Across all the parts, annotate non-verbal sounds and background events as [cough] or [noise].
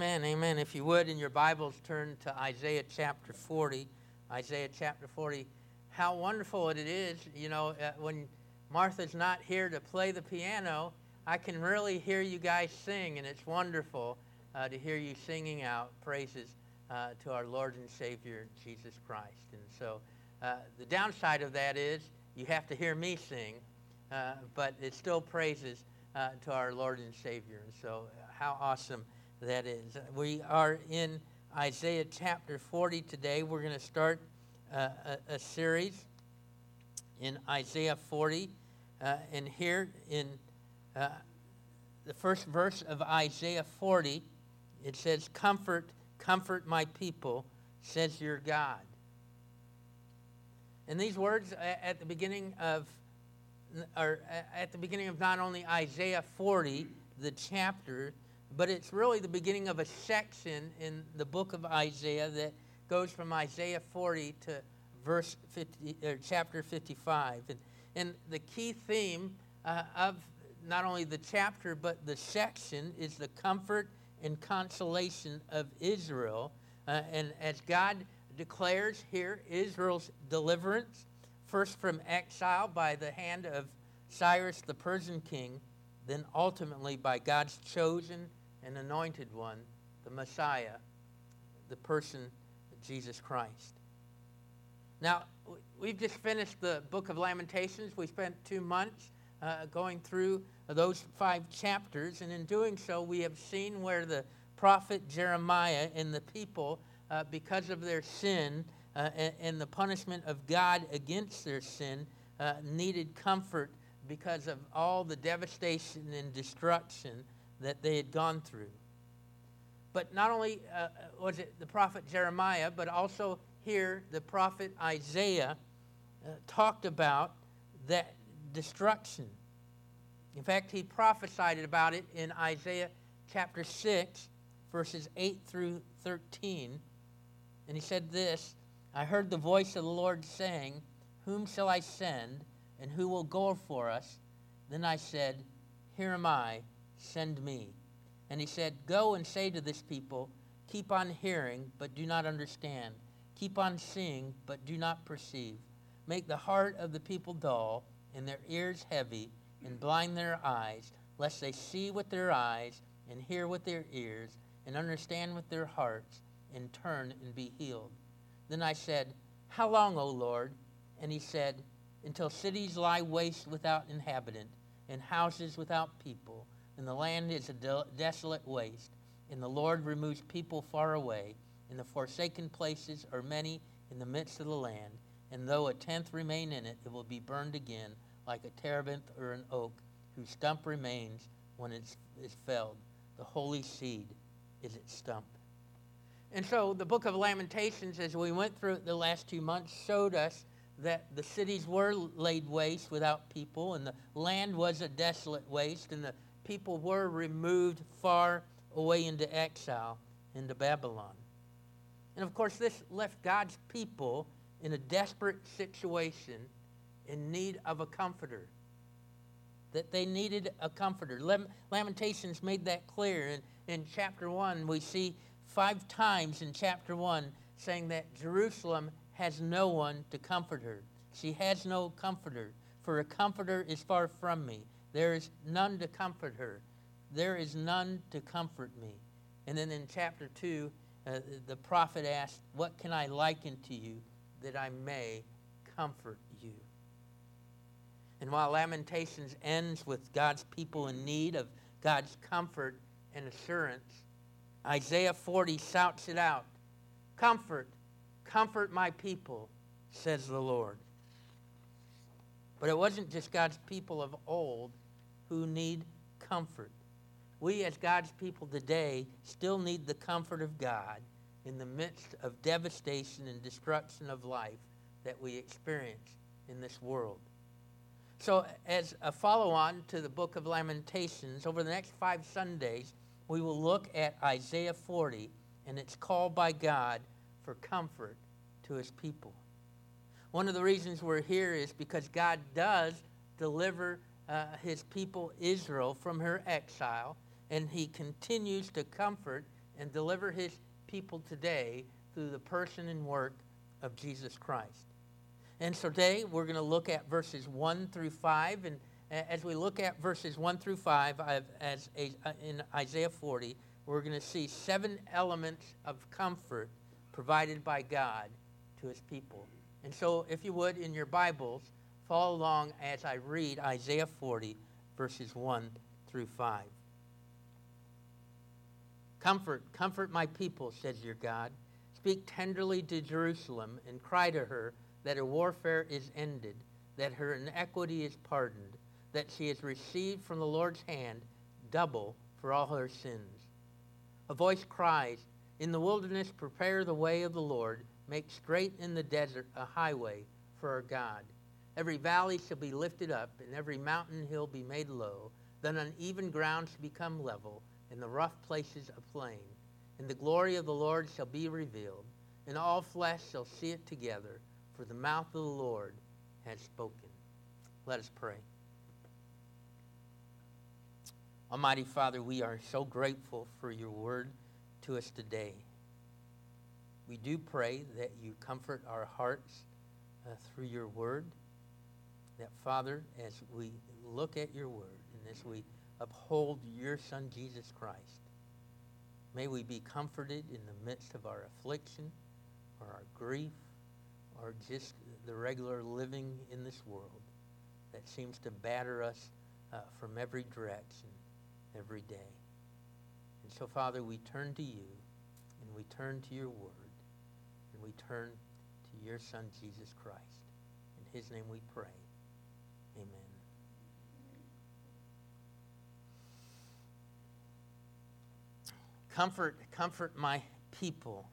Amen, amen. If you would, in your Bibles, turn to Isaiah chapter 40. Isaiah chapter 40. How wonderful it is, you know, uh, when Martha's not here to play the piano, I can really hear you guys sing, and it's wonderful uh, to hear you singing out praises uh, to our Lord and Savior, Jesus Christ. And so uh, the downside of that is you have to hear me sing, uh, but it still praises uh, to our Lord and Savior. And so how awesome that is. We are in Isaiah chapter 40 today. We're going to start uh, a, a, series in Isaiah 40. Uh, and here in uh, the first verse of Isaiah 40, it says, Comfort, comfort my people, says your God. And these words at the beginning of or at the beginning of not only Isaiah 40, the chapter, but it's really the beginning of a section in the book of Isaiah that goes from Isaiah 40 to verse 50, or chapter 55. And, and the key theme uh, of not only the chapter but the section is the comfort and consolation of Israel. Uh, and as God declares here Israel's deliverance, first from exile by the hand of Cyrus the Persian king, then ultimately by God's chosen and anointed one, the Messiah, the person Jesus Christ. Now, we've just finished the book of Lamentations. We spent two months uh, going through those five chapters, and in doing so, we have seen where the prophet Jeremiah and the people, uh, because of their sin uh, and, and, the punishment of God against their sin, uh, needed comfort because of all the devastation and destruction that they had gone through. But not only uh, was it the prophet Jeremiah, but also here the prophet Isaiah uh, talked about that destruction. In fact, he prophesied about it in Isaiah chapter 6, verses 8 through 13. And he said this I heard the voice of the Lord saying, Whom shall I send, and who will go for us? Then I said, Here am I, Send me. And he said, Go and say to this people, Keep on hearing, but do not understand. Keep on seeing, but do not perceive. Make the heart of the people dull, and their ears heavy, and blind their eyes, lest they see with their eyes, and hear with their ears, and understand with their hearts, and turn and be healed. Then I said, How long, O Lord? And he said, Until cities lie waste without inhabitant, and houses without people and the land is a de- desolate waste, and the Lord removes people far away, and the forsaken places are many in the midst of the land, and though a tenth remain in it, it will be burned again, like a terebinth or an oak, whose stump remains when it is felled. The holy seed is its stump. And so the book of Lamentations, as we went through it the last two months, showed us that the cities were laid waste without people, and the land was a desolate waste, and the people were removed far away into exile into Babylon. And of course, this left God's people in a desperate situation in need of a comforter. That they needed a comforter. Lamentations made that clear. In, in chapter 1, we see five times in chapter 1 saying that Jerusalem has no one to comfort her. She has no comforter, for a comforter is far from me. There is none to comfort her. There is none to comfort me. And then in chapter 2, uh, the prophet asked, What can I liken to you that I may comfort you? And while Lamentations ends with God's people in need of God's comfort and assurance, Isaiah 40 shouts it out Comfort, comfort my people, says the Lord. But it wasn't just God's people of old who need comfort. We, as God's people today, still need the comfort of God in the midst of devastation and destruction of life that we experience in this world. So, as a follow on to the book of Lamentations, over the next five Sundays, we will look at Isaiah 40 and its call by God for comfort to his people. One of the reasons we're here is because God does deliver uh, his people Israel from her exile, and he continues to comfort and deliver his people today through the person and work of Jesus Christ. And so today we're going to look at verses 1 through 5. And as we look at verses 1 through 5 as a, uh, in Isaiah 40, we're going to see seven elements of comfort provided by God to his people. And so if you would, in your Bibles, follow along as I read Isaiah 40, verses 1 through 5. Comfort, comfort my people, says your God. Speak tenderly to Jerusalem and cry to her that her warfare is ended, that her iniquity is pardoned, that she has received from the Lord's hand double for all her sins. A voice cries, In the wilderness prepare the way of the Lord, make straight in the desert a highway for our God. Every valley shall be lifted up, and every mountain hill be made low. Then uneven ground shall become level, and the rough places a plain. And the glory of the Lord shall be revealed, and all flesh shall see it together, for the mouth of the Lord has spoken. Let us pray. Almighty Father, we are so grateful for your word to us today. We do pray that you comfort our hearts uh, through your word. That, Father, as we look at your word and as we uphold your Son, Jesus Christ. May we be comforted in the midst of our affliction or our grief or just the regular living in this world that seems to batter us uh, from every direction every day. And so, Father, we turn to you and we turn to your word and we turn to your Son, Jesus Christ. In his name we pray. Amen. Comfort, comfort my people.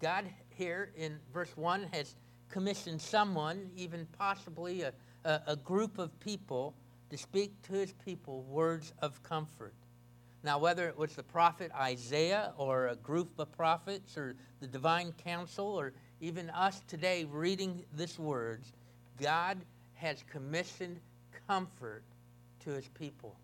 God here in verse 1 has commissioned someone, even possibly a, a, a group of people, to speak to his people words of comfort. Now, whether it was the prophet Isaiah or a group of prophets or the divine council or even us today reading this words, God has commissioned comfort to his people.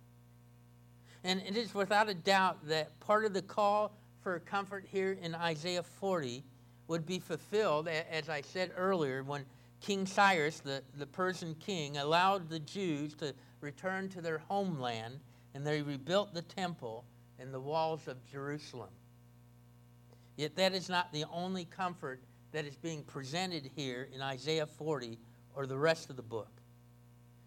And it is without a doubt that part of the call for comfort here in Isaiah 40 would be fulfilled, as I said earlier, when King Cyrus, the, the Persian king, allowed the Jews to return to their homeland and they rebuilt the temple and the walls of Jerusalem. Yet that is not the only comfort that is being presented here in Isaiah 40 or the rest of the book.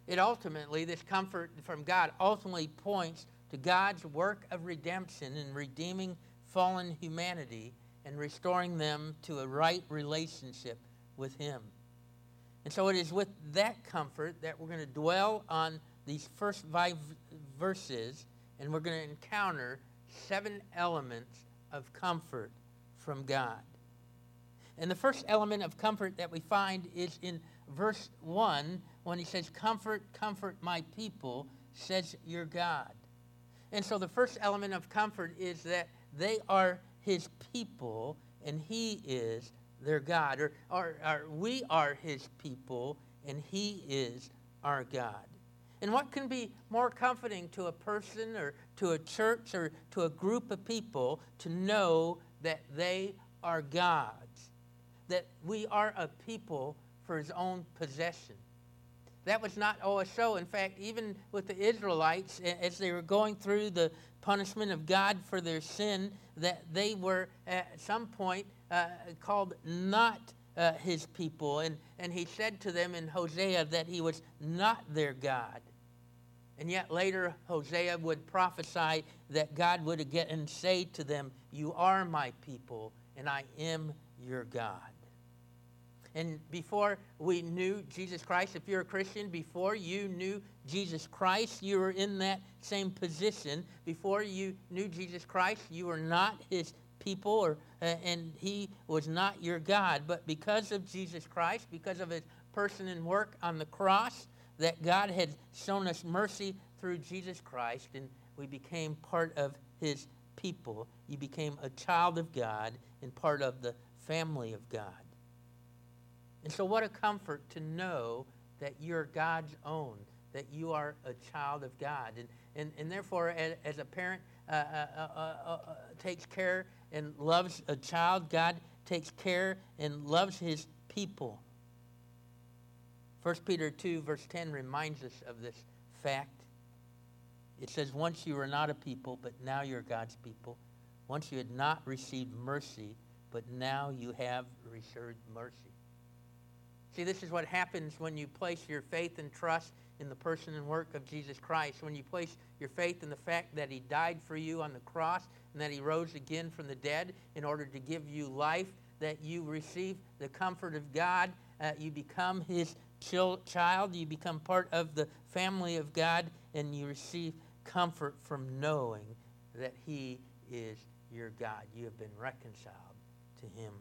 It ultimately, this comfort from God ultimately points to God's work of redemption in redeeming fallen humanity and restoring them to a right relationship with Him. And so it is with that comfort that we're going to dwell on these first five verses, and we're going to encounter seven elements of comfort from God. And the first element of comfort that we find is in verse 1 when he says, Comfort, comfort my people, says your God. And so the first element of comfort is that they are his people and he is their God. Or, or, or we are his people and he is our God. And what can be more comforting to a person or to a church or to a group of people to know that they are God's? That we are a people for his own possession. That was not always so. In fact, even with the Israelites, as they were going through the punishment of God for their sin, that they were at some point uh, called not uh, his people. And, and he said to them in Hosea that he was not their God. And yet later, Hosea would prophesy that God would again say to them, You are my people, and I am your God. And before we knew Jesus Christ, if you're a Christian, before you knew Jesus Christ, you were in that same position. Before you knew Jesus Christ, you were not his people, or, uh, and he was not your God. But because of Jesus Christ, because of his person and work on the cross, that God had shown us mercy through Jesus Christ, and we became part of his people. You became a child of God and part of the family of God. And so, what a comfort to know that you're God's own, that you are a child of God. And, and, and therefore, as, as a parent, uh, uh, uh, uh takes care and loves a child. God takes care and loves his people. 1 Peter 2, verse 10 reminds us of this fact. It says, Once you were not a people, but now you're God's people. Once you had not received mercy, but now you have received mercy. See, this is what happens when you place your faith and trust in the person and work of Jesus Christ. When you place your faith in the fact that he died for you on the cross and that he rose again from the dead in order to give you life, that you receive the comfort of God, uh, you become his child, you become part of the family of God, and you receive comfort from knowing that he is your God. You have been reconciled to him.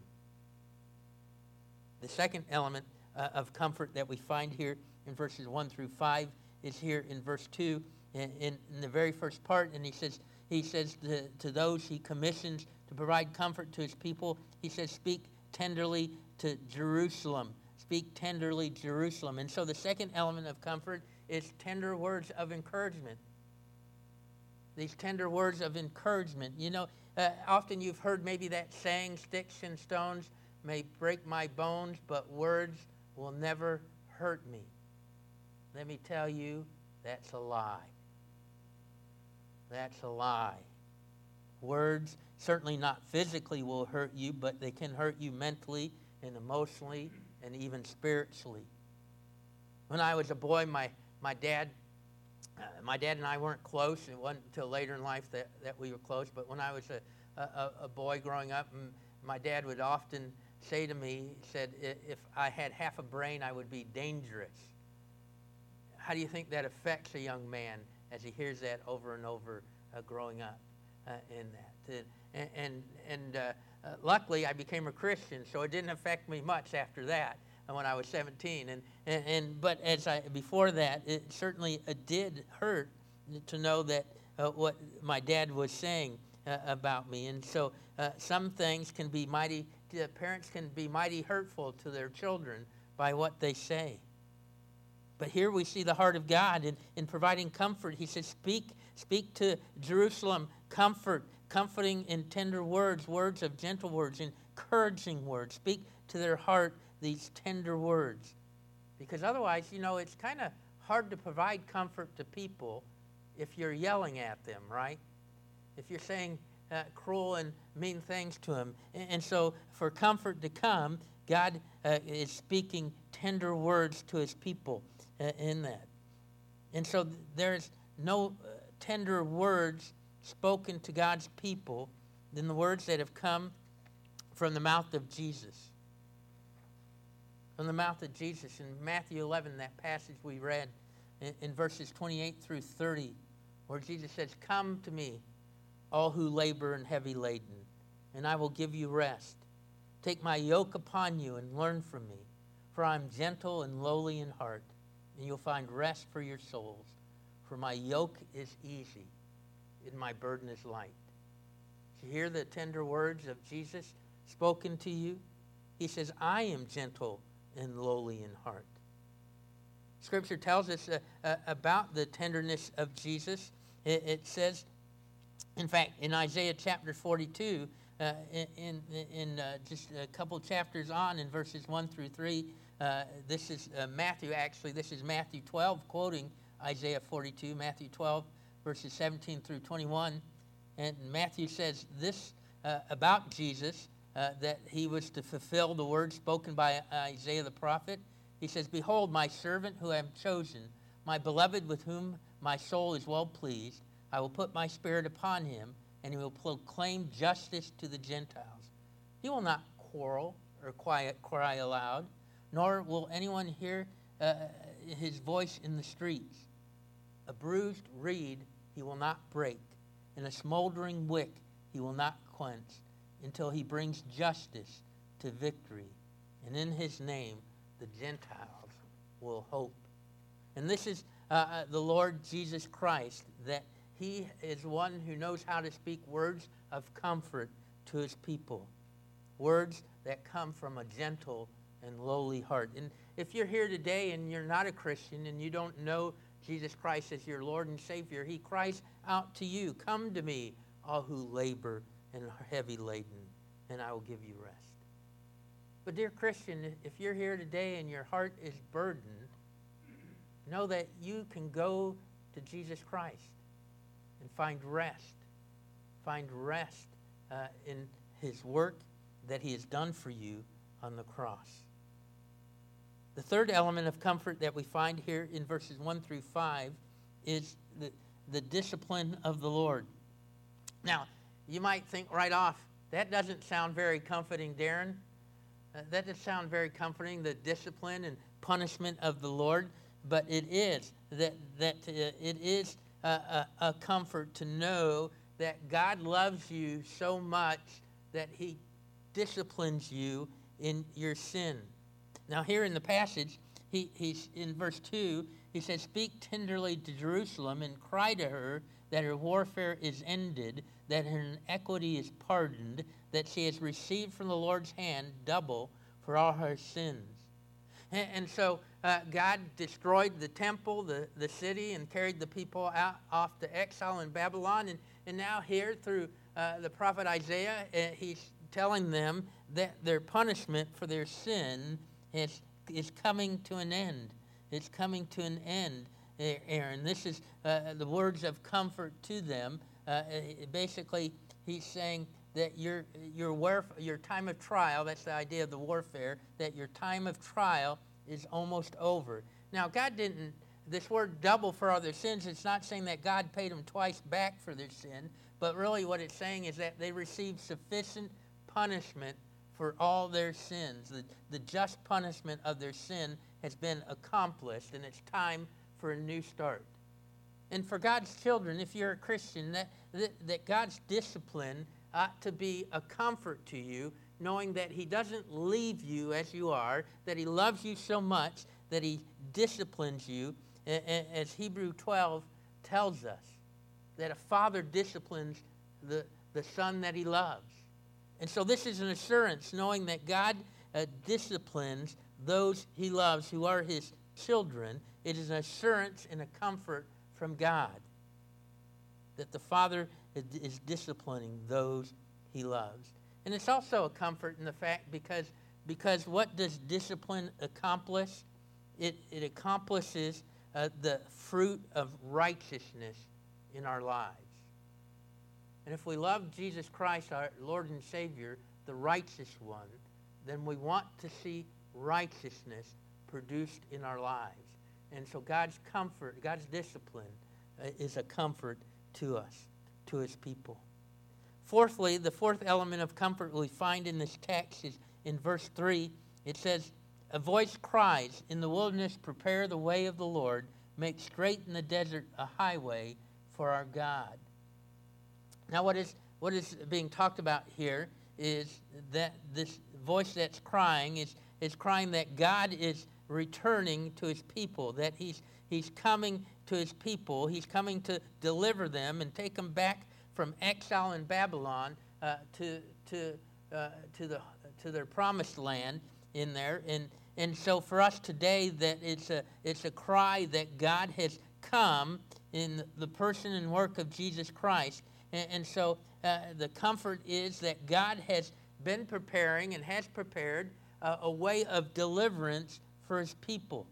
The second element uh, of comfort that we find here in verses 1 through 5 is here in verse 2 in, in, in the very first part and he says he says to, to those he commissions to provide comfort to his people he says speak tenderly to jerusalem. Speak tenderly jerusalem. And so the second element of comfort is tender words of encouragement. These tender words of encouragement. You know uh, often you've heard maybe that saying sticks and stones may break my bones but words will never hurt me let me tell you, that's a lie. That's a lie. Words, certainly not physically, will hurt you, but they can hurt you mentally and emotionally and even spiritually. When I was a boy, my, my dad uh, my dad and I weren't close. It wasn't until later in life that, that we were close. But when I was a, a, a boy growing up, my dad would often say to me, said, if I had half a brain, I would be dangerous how do you think that affects a young man as he hears that over and over uh, growing up uh, in that? And, and, and uh, uh, luckily, I became a Christian, so it didn't affect me much after that uh, when I was 17. And, and, and but as I before that, it certainly did hurt to know that what my dad was saying about me. And so some things can be mighty. That parents can be mighty hurtful to their children by what they say. But here we see the heart of God in, in providing comfort. He says, Speak, speak to Jerusalem, comfort, comforting in tender words, words of gentle words, encouraging words. Speak to their heart these tender words. Because otherwise, you know, it's kind of hard to provide comfort to people if you're yelling at them, right? If you're saying uh, cruel and mean things to him. And, and, so, for comfort to come, God uh, is speaking tender words to his people in that. And so there's no uh, tender words spoken to God's people than the words that have come from the mouth of Jesus. From the mouth of Jesus. In Matthew 11, that passage we read in, in verses 28 through 30, where Jesus says, Come to me, all who labor and heavy laden, and I will give you rest. Take my yoke upon you and learn from me, for I am gentle and lowly in heart and you'll find rest for your souls. For my yoke is easy, and my burden is light. You hear the tender words of Jesus spoken to you? He says, I am gentle and lowly in heart. Scripture tells us uh, uh, about the tenderness of Jesus. It, it, says, in fact, in Isaiah chapter 42, uh, in, in, uh, just a couple chapters on, in verses 1 through 3, uh, this is uh, Matthew, actually. This is Matthew 12, quoting Isaiah 42, Matthew 12, verses 17 through 21. And Matthew says this uh, about Jesus uh, that he was to fulfill the words spoken by Isaiah the prophet. He says, Behold, my servant who I have chosen, my beloved with whom my soul is well pleased. I will put my spirit upon him, and he will proclaim justice to the Gentiles. He will not quarrel or quiet, cry aloud nor will anyone hear uh, his voice in the streets. A bruised reed he will not break, and a smoldering wick he will not quench, until he brings justice to victory. And in his name the Gentiles will hope. And this is uh, uh the Lord Jesus Christ, that he is one who knows how to speak words of comfort to his people, words that come from a gentle and lowly heart. And if you're here today and you're not a Christian and you don't know Jesus Christ as your Lord and Savior, he cries out to you, Come to me, all who labor and are heavy laden, and I will give you rest. But, dear Christian, if you're here today and your heart is burdened, know that you can go to Jesus Christ and find rest. Find rest uh, in his work that he has done for you on the cross. The third element of comfort that we find here in verses 1 through 5 is the, the discipline of the Lord. Now, you might think right off, that doesn't sound very comforting, Darren. Uh, that doesn't sound very comforting, the discipline and punishment of the Lord, but it is that, that uh, it is a, a, a comfort to know that God loves you so much that he disciplines you in your sin. Now, here in the passage, he, he's in verse 2, he says, Speak tenderly to Jerusalem and cry to her that her warfare is ended, that her iniquity is pardoned, that she has received from the Lord's hand double for all her sins. And, and so uh, God destroyed the temple, the, the city, and carried the people out off to exile in Babylon. And, and now, here through uh, the prophet Isaiah, uh, he's telling them that their punishment for their sin is, is coming to an end. It's coming to an end, Aaron. This is uh, the words of comfort to them. Uh, basically, he's saying that your, your, warf- your time of trial, that's the idea of the warfare, that your time of trial is almost over. Now, God didn't, this word double for all their sins, it's not saying that God paid them twice back for their sin, but really what it's saying is that they received sufficient punishment for all their sins. The, the just punishment of their sin has been accomplished, and it's time for a new start. And for God's children, if you're a Christian, that, that, that God's discipline ought to be a comfort to you, knowing that He doesn't leave you as you are, that He loves you so much that He disciplines you, as Hebrew 12 tells us, that a father disciplines the, the son that he loves. And so this is an assurance, knowing that God uh, disciplines those he loves who are his children. It is an assurance and a comfort from God that the Father is disciplining those he loves. And it's also a comfort in the fact because, because what does discipline accomplish? It, it accomplishes uh, the fruit of righteousness in our lives. And if we love Jesus Christ, our Lord and Savior, the righteous one, then we want to see righteousness produced in our lives. And so God's comfort, God's discipline uh, is a comfort to us, to his people. Fourthly, the fourth element of comfort we find in this text is in verse 3. It says, A voice cries, In the wilderness, prepare the way of the Lord, make straight in the desert a highway for our God. Now, what is, what is being talked about here is that this voice that's crying is, is crying that God is returning to his people, that he's, he's coming to his people, he's coming to deliver them and take them back from exile in Babylon uh, to, to, uh, to, the, to their promised land in there. And, and so for us today, that it's a, it's a cry that God has come in the person and work of Jesus Christ and, and so uh, the comfort is that God has been preparing and has prepared uh, a way of deliverance for his people.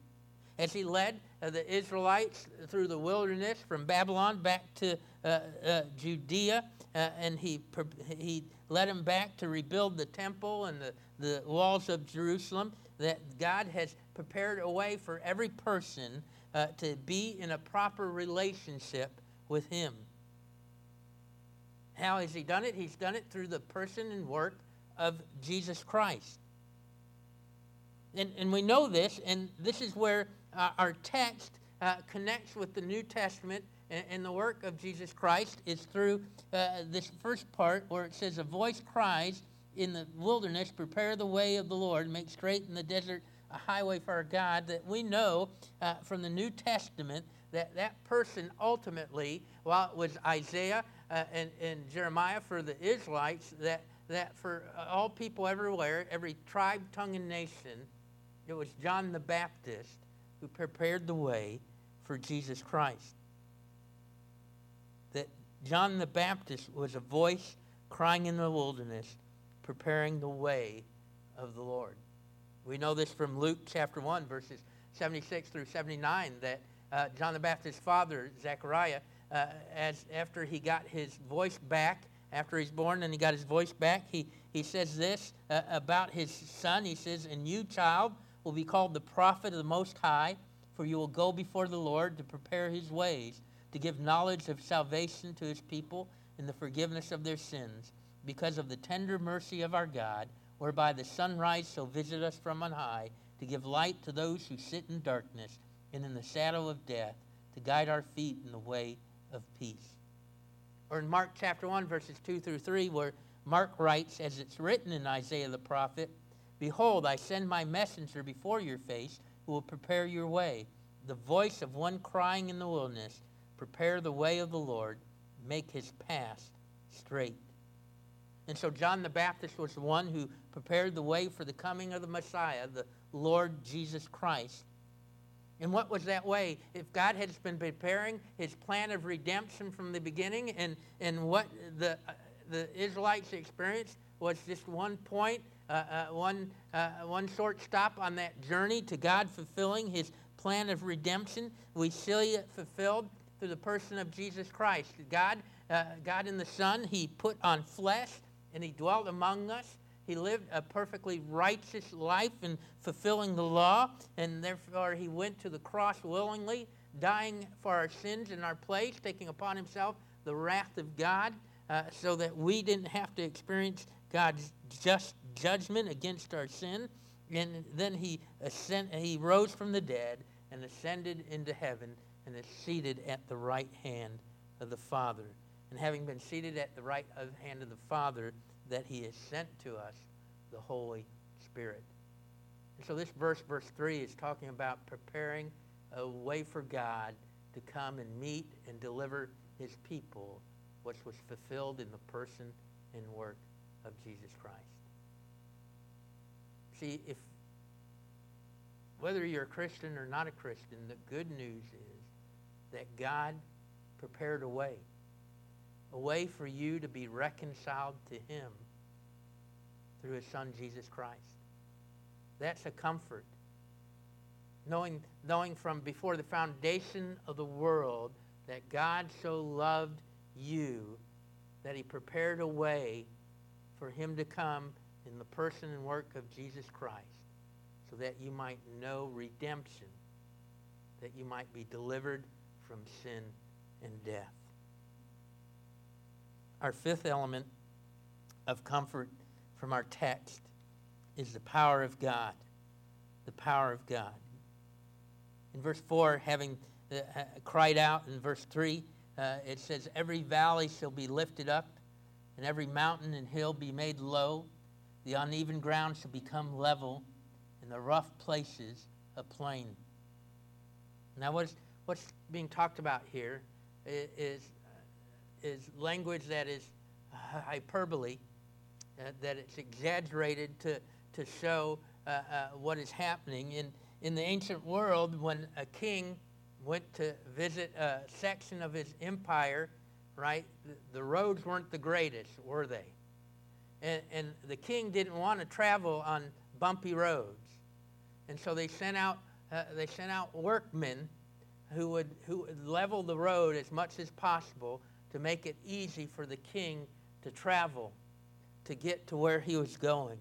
As he led the Israelites through the wilderness from Babylon back to uh, uh, Judea, uh, and he, he led them back to rebuild the temple and the, the walls of Jerusalem, that God has prepared a way for every person to be in a proper relationship with him. How has he done it? He's done it through the person and work of Jesus Christ. And, and we know this, and this is where uh, our text uh, connects with the New Testament and, and, the work of Jesus Christ is through uh, this first part where it says, A voice cries in the wilderness, prepare the way of the Lord, make straight in the desert a highway for our God. That we know uh, from the New Testament that that person ultimately, while it was Isaiah, uh, and, and Jeremiah for the Israelites that, that for all people everywhere, every tribe, tongue, and nation, it was John the Baptist who prepared the way for Jesus Christ. That John the Baptist was a voice crying in the wilderness, preparing the way of the Lord. We know this from Luke chapter 1, verses 76 through 79, that uh, John the Baptist's father, Zechariah, uh, as after he got his voice back, after he's born and he got his voice back, he, he says this uh, about his son. He says, And you, child, will be called the prophet of the Most High, for you will go before the Lord to prepare his ways, to give knowledge of salvation to his people and the forgiveness of their sins, because of the tender mercy of our God, whereby the sunrise shall visit us from on high, to give light to those who sit in darkness and in the shadow of death, to guide our feet in the way of peace. Or in Mark chapter 1, verses 2 through 3, where Mark writes, as it's written in Isaiah the prophet, Behold, I send my messenger before your face, who will prepare your way. The voice of one crying in the wilderness, Prepare the way of the Lord, make his path straight. And so John the Baptist was the one who prepared the way for the coming of the Messiah, the Lord Jesus Christ. And what was that way? If God has been preparing his plan of redemption from the beginning, and, and what the, the Israelites experienced was just one point, one, uh, one short stop on that journey to God fulfilling his plan of redemption, we see it fulfilled through the person of Jesus Christ. God, uh, God in the Son, he put on flesh and he dwelt among us. He lived a perfectly righteous life in fulfilling the law, and therefore he went to the cross willingly, dying for our sins in our place, taking upon himself the wrath of God, uh, so that we didn't have to experience God's just judgment against our sin. And then he, ascend, he rose from the dead and ascended into heaven and is seated at the right hand of the Father. And having been seated at the right hand of the Father, that he has sent to us the Holy Spirit. And so this verse, verse 3, is talking about preparing a way for God to come and meet and deliver his people, which was fulfilled in the person and work of Jesus Christ. See, if whether you're a Christian or not a Christian, the good news is that God prepared a way a way for you to be reconciled to him through his son Jesus Christ. That's a comfort. Knowing, knowing from before the foundation of the world that God so loved you that he prepared a way for him to come in the person and work of Jesus Christ so that you might know redemption, that you might be delivered from sin and death. Our fifth element of comfort from our text is the power of God. The power of God. In verse 4, having uh, uh, cried out, in verse 3, uh, it says, Every valley shall be lifted up, and every mountain and hill be made low. The uneven ground shall become level, and the rough places a plain. Now, what's, what's being talked about here is is language that is hyperbole, uh, that it's exaggerated to, to show uh, uh, what is happening. In, in the ancient world, when a king went to visit a section of his empire, right, the, the roads weren't the greatest, were they? And, and the king didn't want to travel on bumpy roads. And so they sent out, uh, they sent out workmen who would, who would level the road as much as possible to make it easy for the king to travel, to get to where he was going.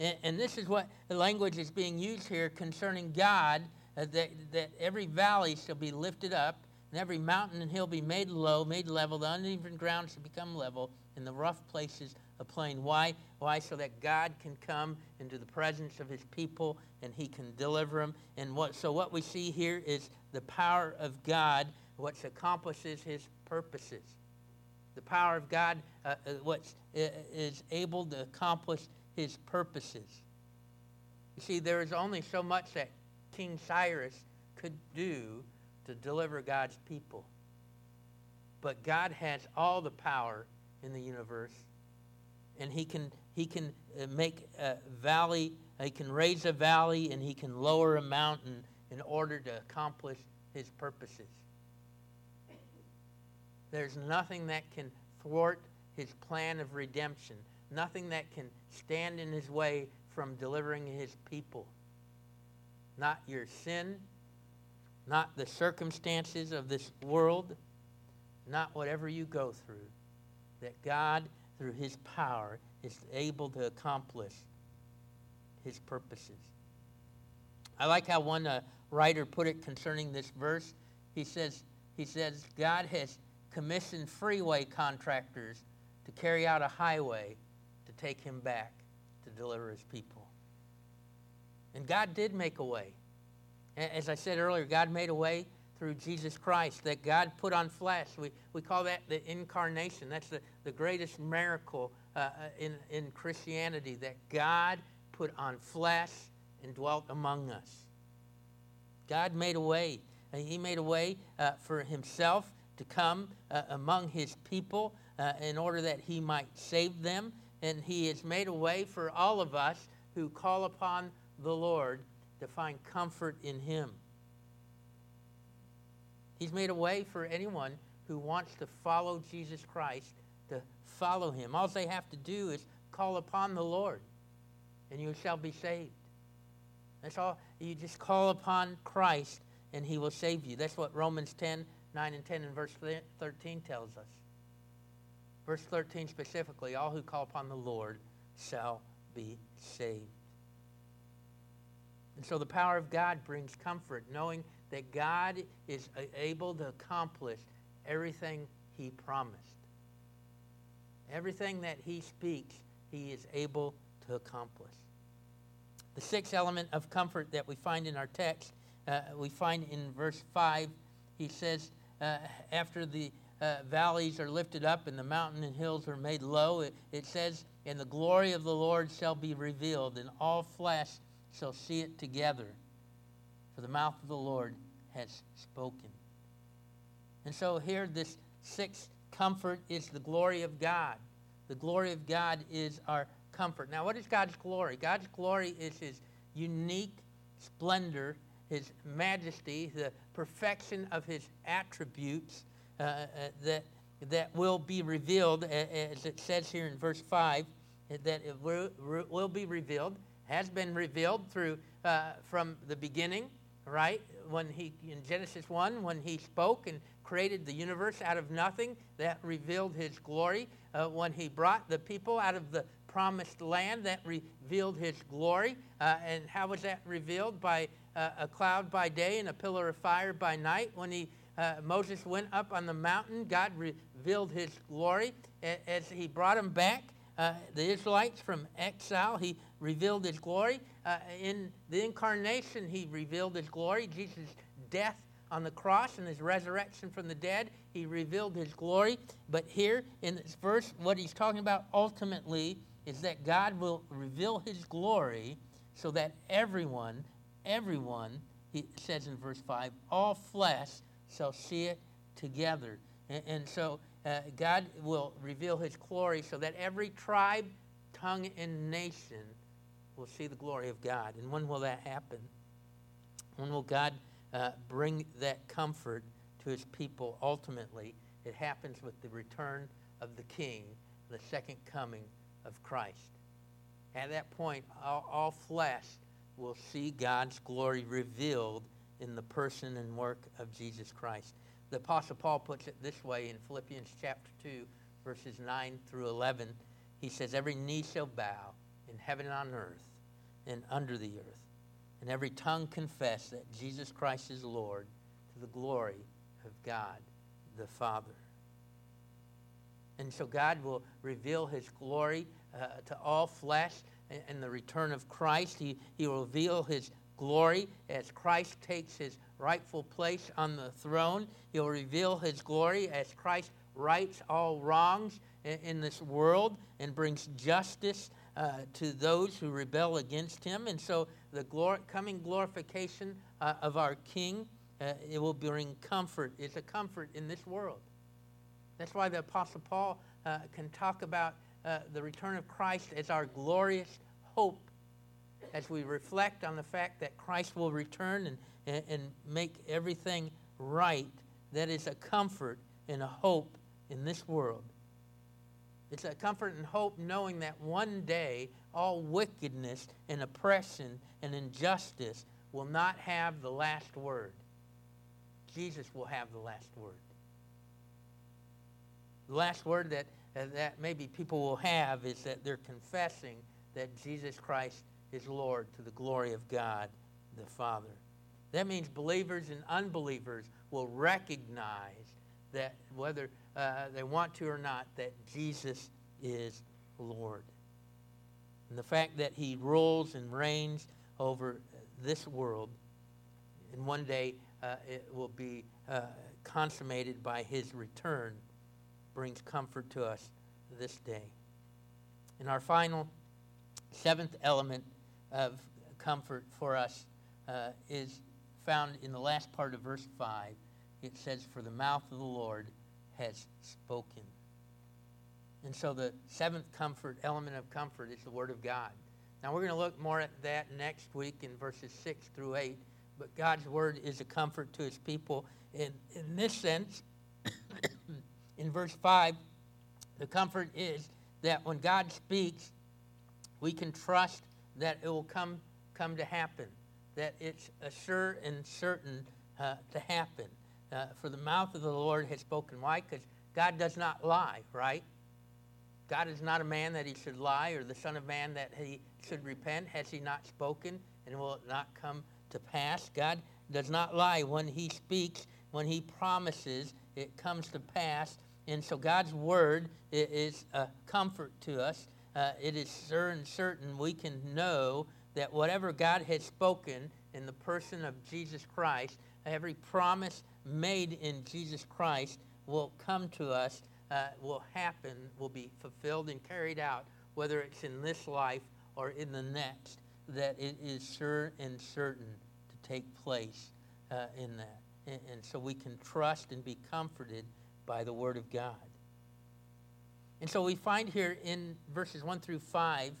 And, and this is what the language is being used here concerning God, uh, that, that every valley shall be lifted up, and every mountain and hill be made low, made level, the uneven ground shall become level, and the rough places a plain. Why? Why? So that God can come into the presence of his people and he can deliver them. And what, so what we see here is the power of God, which accomplishes his purposes. The power of God uh, uh what is able to accomplish his purposes. You see, there is only so much that King Cyrus could do to deliver God's people. But God has all the power in the universe, and he can, he can uh, make a valley, he can raise a valley, and he can lower a mountain in order to accomplish his purposes. There's nothing that can thwart his plan of redemption, nothing that can stand in his way from delivering his people. Not your sin, not the circumstances of this world, not whatever you go through. That God, through his power, is able to accomplish his purposes. I like how one uh, writer put it concerning this verse. He says, he says, God has commissioned freeway contractors to carry out a highway to take him back to deliver his people. And God did make a way. As I said earlier, God made a way through Jesus Christ, that God put on flesh. We, we call that the incarnation. That's the, the greatest miracle uh, uh in, in Christianity, that God put on flesh and dwelt among us. God made a way. He made a way uh, for himself to come uh, among his people uh, in order that he might save them. And he has made a way for all of us who call upon the Lord to find comfort in him. He's made a way for anyone who wants to follow Jesus Christ to follow him. All they have to do is call upon the Lord, and you shall be saved. That's all. You just call upon Christ, and he will save you. That's what Romans 10, 9 and 10 and verse 13 tells us. Verse 13 specifically, all who call upon the Lord shall be saved. And so the power of God brings comfort, knowing that God is able to accomplish everything he promised. Everything that he speaks, he is able to accomplish. The sixth element of comfort that we find in our text, uh, we find in verse 5, he says, uh, after the uh, valleys are lifted up and the mountain and hills are made low, it, it says, and the glory of the Lord shall be revealed, and all flesh shall see it together, for the mouth of the Lord has spoken. And so here, this sixth comfort is the glory of God. The glory of God is our comfort. Now, what is God's glory? God's glory is his unique splendor, his majesty, the perfection of his attributes uh, uh, that, that will be revealed, as it says here in verse 5, that it will, be revealed has been revealed through uh, from the beginning, right? When he in Genesis 1, when he spoke and created the universe out of nothing, that revealed his glory. Uh, when he brought the people out of the promised land, that revealed his glory. Uh, and how was that revealed? By uh, a cloud by day and a pillar of fire by night. When he uh, Moses went up on the mountain, God revealed his glory as he brought him back uh, the Israelites from exile. He revealed his glory. Uh, in the incarnation, he revealed his glory. Jesus' death on the cross and his resurrection from the dead, he revealed his glory. But here in this verse, what he's talking about ultimately is that God will reveal his glory so that everyone, everyone, he says in verse 5, all flesh shall see it together. And, and so uh, God will reveal his glory so that every tribe, tongue, and nation will see the glory of God. And when will that happen? When will God uh, bring that comfort to his people ultimately? It happens with the return of the King, the second coming of Christ. At that point, all, all flesh will see God's glory revealed in the person and work of Jesus Christ. The Apostle Paul puts it this way in Philippians chapter 2, verses 9 through 11. He says, Every knee shall bow in heaven and on earth and under the earth, and every tongue confess that Jesus Christ is Lord to the glory of God the Father. And so God will reveal his glory uh, to all flesh in the return of Christ. He, he will reveal his glory as Christ takes his rightful place on the throne. He'll reveal his glory as Christ rights all wrongs in, this world and brings justice uh, to those who rebel against him. And so the glor- coming glorification uh, of our King, uh, it will bring comfort. It's a comfort in this world. That's why the Apostle Paul uh, can talk about uh, the return of Christ as our glorious hope as we reflect on the fact that Christ will return and, and, and make everything right that is a comfort and a hope in this world. It's a comfort and hope knowing that one day all wickedness and oppression and injustice will not have the last word. Jesus will have the last word. The last word that, that maybe people will have is that they're confessing that Jesus Christ is Lord to the glory of God the Father. That means believers and unbelievers will recognize that whether uh, they want to or not, that Jesus is Lord. And the fact that he rules and reigns over this world, and one day uh, it will be uh, consummated by his return, brings comfort to us this day. And our final seventh element of comfort for us uh, is found in the last part of verse 5. It says, For the mouth of the Lord has spoken. And so the seventh comfort, element of comfort, is the Word of God. Now we're going to look more at that next week in verses 6 through 8. But God's Word is a comfort to His people. In, in this sense, [coughs] in verse 5, the comfort is that when God speaks, we can trust that it will come, come to happen, that it's sure and certain uh, to happen. Uh, for the mouth of the Lord has spoken. Why? Because God does not lie, right? God is not a man that he should lie, or the Son of Man that he should repent. Has he not spoken, and will it not come to pass? God does not lie. When he speaks, when he promises, it comes to pass. And so God's word is a comfort to us. Uh, it is sure and certain we can know that whatever God has spoken in the person of Jesus Christ, every promise made in Jesus Christ will come to us uh, will happen, will be fulfilled and carried out, whether it's in this life or in the next, that it is sure and certain to take place uh, in that. And, and so we can trust and be comforted by the Word of God. And so we find here in verses 1 through 5,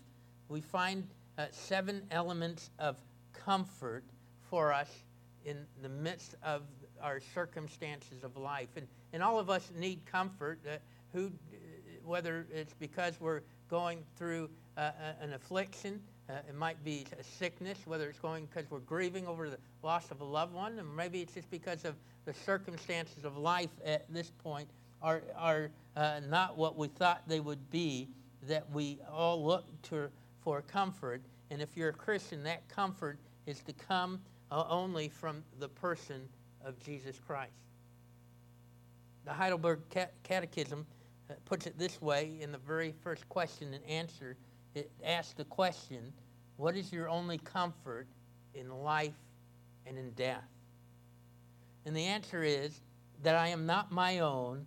we find uh, seven elements of comfort for us in the midst of our circumstances of life. And and all of us need comfort. Uh, who, whether it's because we're going through uh, an affliction, uh, it might be a sickness, whether it's going because we're grieving over the loss of a loved one, and maybe it's just because of the circumstances of life at this point are, are uh, not what we thought they would be, that we all look to for comfort. And if you're a Christian, that comfort is to come uh, only from the person of Jesus Christ. The Heidelberg Catechism uh, puts it this way in the very first question and answer. It asks the question, What is your only comfort in life and in death? And the answer is that I am not my own,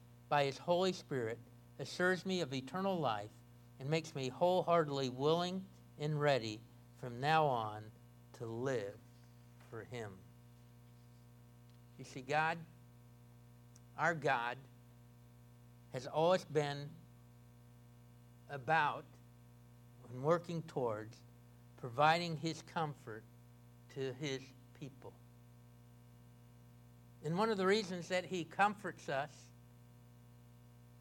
by his Holy Spirit, assures me of eternal life and makes me wholeheartedly willing and ready from now on to live for him. You see, God our God has always been about and working towards providing his comfort to his people. And one of the reasons that he comforts us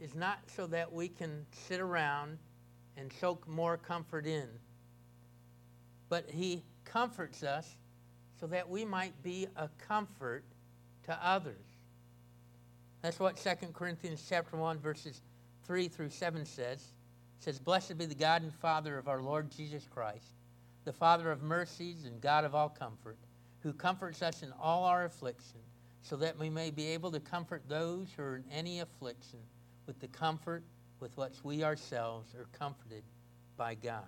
is not so that we can sit around and soak more comfort in, but he comforts us so that we might be a comfort to others. That's what 2 Corinthians chapter 1 verses 3 through 7 says. It says, Blessed be the God and Father of our Lord Jesus Christ, the Father of mercies and God of all comfort, who comforts us in all our affliction, so that we may be able to comfort those who are in any affliction with the comfort with which we ourselves are comforted by God.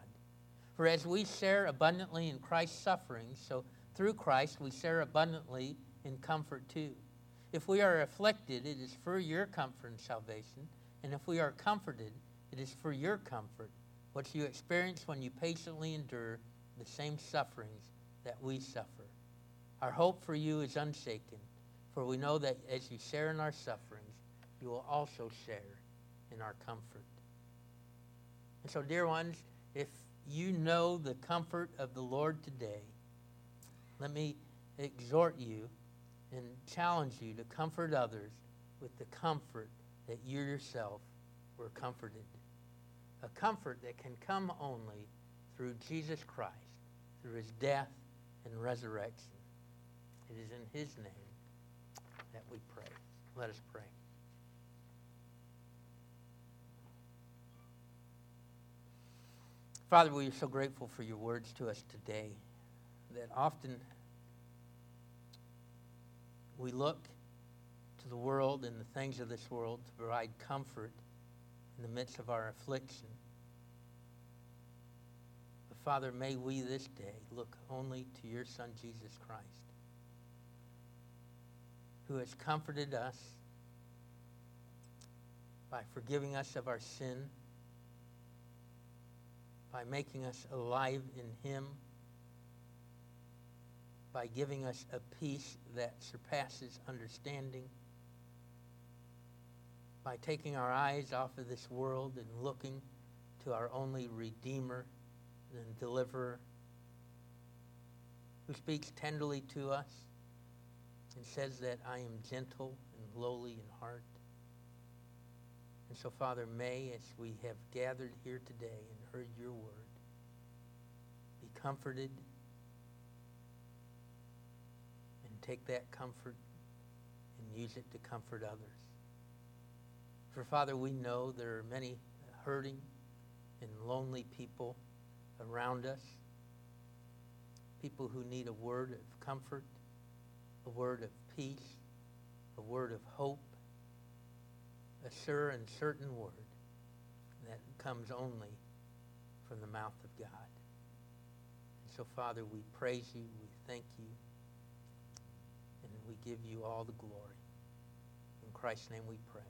For as we share abundantly in Christ's sufferings, so through Christ we share abundantly in comfort too. if we are afflicted, it is for your comfort and salvation. And if we are comforted, it is for your comfort, what you experience when you patiently endure the same sufferings that we suffer. Our hope for you is unshaken, for we know that as you share in our sufferings, you will also share in our comfort. And so, dear ones, if you know the comfort of the Lord today, let me exhort you and challenge you to comfort others with the comfort that you yourself were comforted. A comfort that can come only through Jesus Christ, through his death and resurrection. It is in his name that we pray. Let us pray. Father, we are so grateful for your words to us today that often we look to the world and the things of this world to provide comfort in the midst of our affliction. But Father, may we this day look only to your Son, Jesus Christ, who has comforted us by forgiving us of our sin by making us alive in him, by giving us a peace that surpasses understanding, by taking our eyes off of this world and looking to our only Redeemer and Deliverer, who speaks tenderly to us and says that I am gentle and lowly in heart. And so, Father, may, as we have gathered here today heard your word, be comforted and take that comfort and use it to comfort others. For, Father, we know there are many hurting and lonely people around us, people who need a word of comfort, a word of peace, a word of hope a sure and certain word that comes only from the mouth of God. And so, Father, we praise you, we thank you, and we give you all the glory. In Christ's name we pray.